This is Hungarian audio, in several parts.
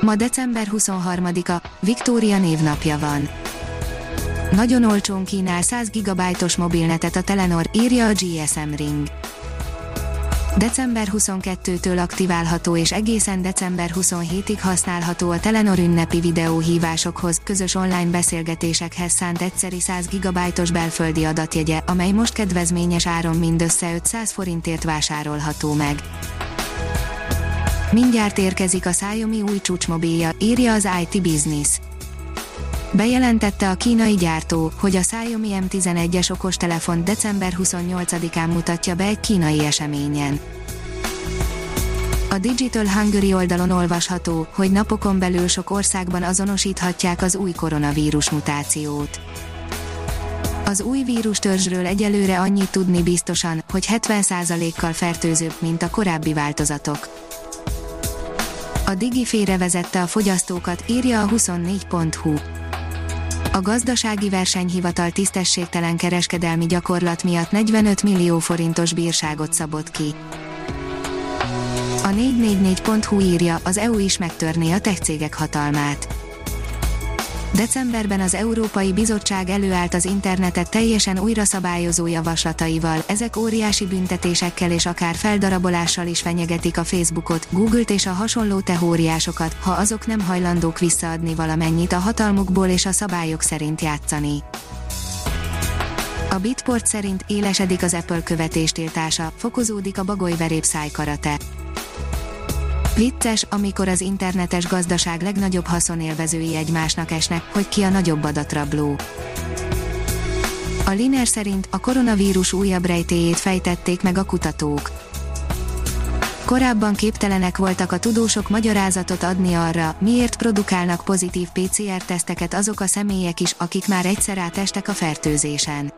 Ma december 23-a, Viktória névnapja van. Nagyon olcsón kínál 100 GB-os mobilnetet a Telenor, írja a GSM Ring. December 22-től aktiválható és egészen december 27-ig használható a Telenor ünnepi videóhívásokhoz, közös online beszélgetésekhez szánt egyszeri 100 GB-os belföldi adatjegye, amely most kedvezményes áron mindössze 500 forintért vásárolható meg. Mindjárt érkezik a Xiaomi új csúcsmobilja, írja az IT Business. Bejelentette a kínai gyártó, hogy a Xiaomi M11-es okostelefon december 28-án mutatja be egy kínai eseményen. A Digital Hungary oldalon olvasható, hogy napokon belül sok országban azonosíthatják az új koronavírus mutációt. Az új vírustörzsről egyelőre annyit tudni biztosan, hogy 70%-kal fertőzőbb, mint a korábbi változatok. A Digi félrevezette a fogyasztókat, írja a 24.hu. A gazdasági versenyhivatal tisztességtelen kereskedelmi gyakorlat miatt 45 millió forintos bírságot szabott ki. A 444.hu írja, az EU is megtörné a tech cégek hatalmát. Decemberben az Európai Bizottság előállt az internetet teljesen újra szabályozó javaslataival, ezek óriási büntetésekkel és akár feldarabolással is fenyegetik a Facebookot, Google-t és a hasonló teóriásokat, ha azok nem hajlandók visszaadni valamennyit a hatalmukból és a szabályok szerint játszani. A Bitport szerint élesedik az Apple követéstiltása, fokozódik a bagolyveréb szájkarate. Vicces, amikor az internetes gazdaság legnagyobb haszonélvezői egymásnak esnek, hogy ki a nagyobb adatrabló. A Liner szerint a koronavírus újabb rejtéjét fejtették meg a kutatók. Korábban képtelenek voltak a tudósok magyarázatot adni arra, miért produkálnak pozitív PCR-teszteket azok a személyek is, akik már egyszer átestek a fertőzésen.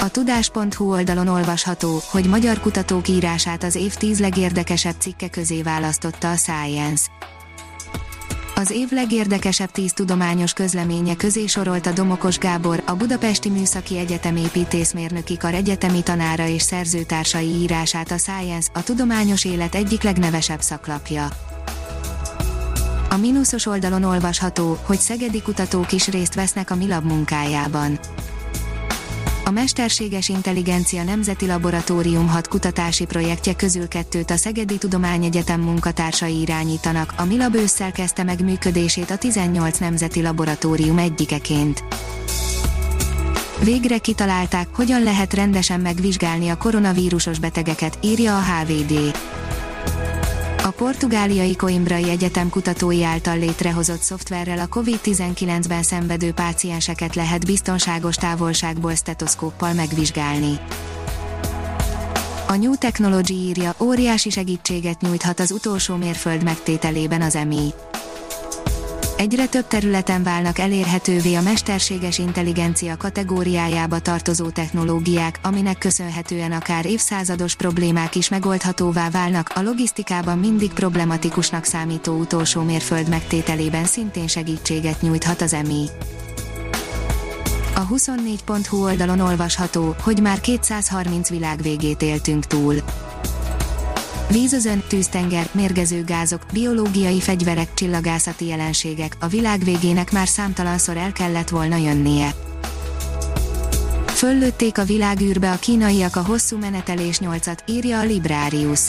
A tudás.hu oldalon olvasható, hogy magyar kutatók írását az év tíz legérdekesebb cikke közé választotta a Science. Az év legérdekesebb tíz tudományos közleménye közé sorolta Domokos Gábor, a Budapesti Műszaki Egyetem építészmérnöki kar egyetemi tanára és szerzőtársai írását a Science, a tudományos élet egyik legnevesebb szaklapja. A mínuszos oldalon olvasható, hogy szegedi kutatók is részt vesznek a Milab munkájában a Mesterséges Intelligencia Nemzeti Laboratórium hat kutatási projektje közül kettőt a Szegedi Tudományegyetem munkatársai irányítanak, a Milab ősszel kezdte meg működését a 18 nemzeti laboratórium egyikeként. Végre kitalálták, hogyan lehet rendesen megvizsgálni a koronavírusos betegeket, írja a HVD. A portugáliai Coimbrai Egyetem kutatói által létrehozott szoftverrel a COVID-19-ben szenvedő pácienseket lehet biztonságos távolságból stetoszkóppal megvizsgálni. A New Technology írja, óriási segítséget nyújthat az utolsó mérföld megtételében az EMI. Egyre több területen válnak elérhetővé a mesterséges intelligencia kategóriájába tartozó technológiák, aminek köszönhetően akár évszázados problémák is megoldhatóvá válnak, a logisztikában mindig problematikusnak számító utolsó mérföld megtételében szintén segítséget nyújthat az EMI. A 24.hu oldalon olvasható, hogy már 230 világ végét éltünk túl. Vízözön, tűztenger, mérgező gázok, biológiai fegyverek, csillagászati jelenségek, a világ végének már számtalanszor el kellett volna jönnie. Föllőtték a világűrbe a kínaiak a hosszú menetelés nyolcat, írja a Librarius.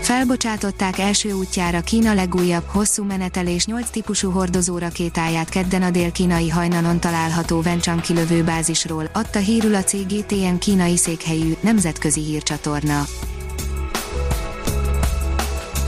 Felbocsátották első útjára Kína legújabb, hosszú menetelés 8 típusú hordozó rakétáját kedden a dél-kínai hajnanon található Wenchang kilövőbázisról, adta hírül a CGTN kínai székhelyű, nemzetközi hírcsatorna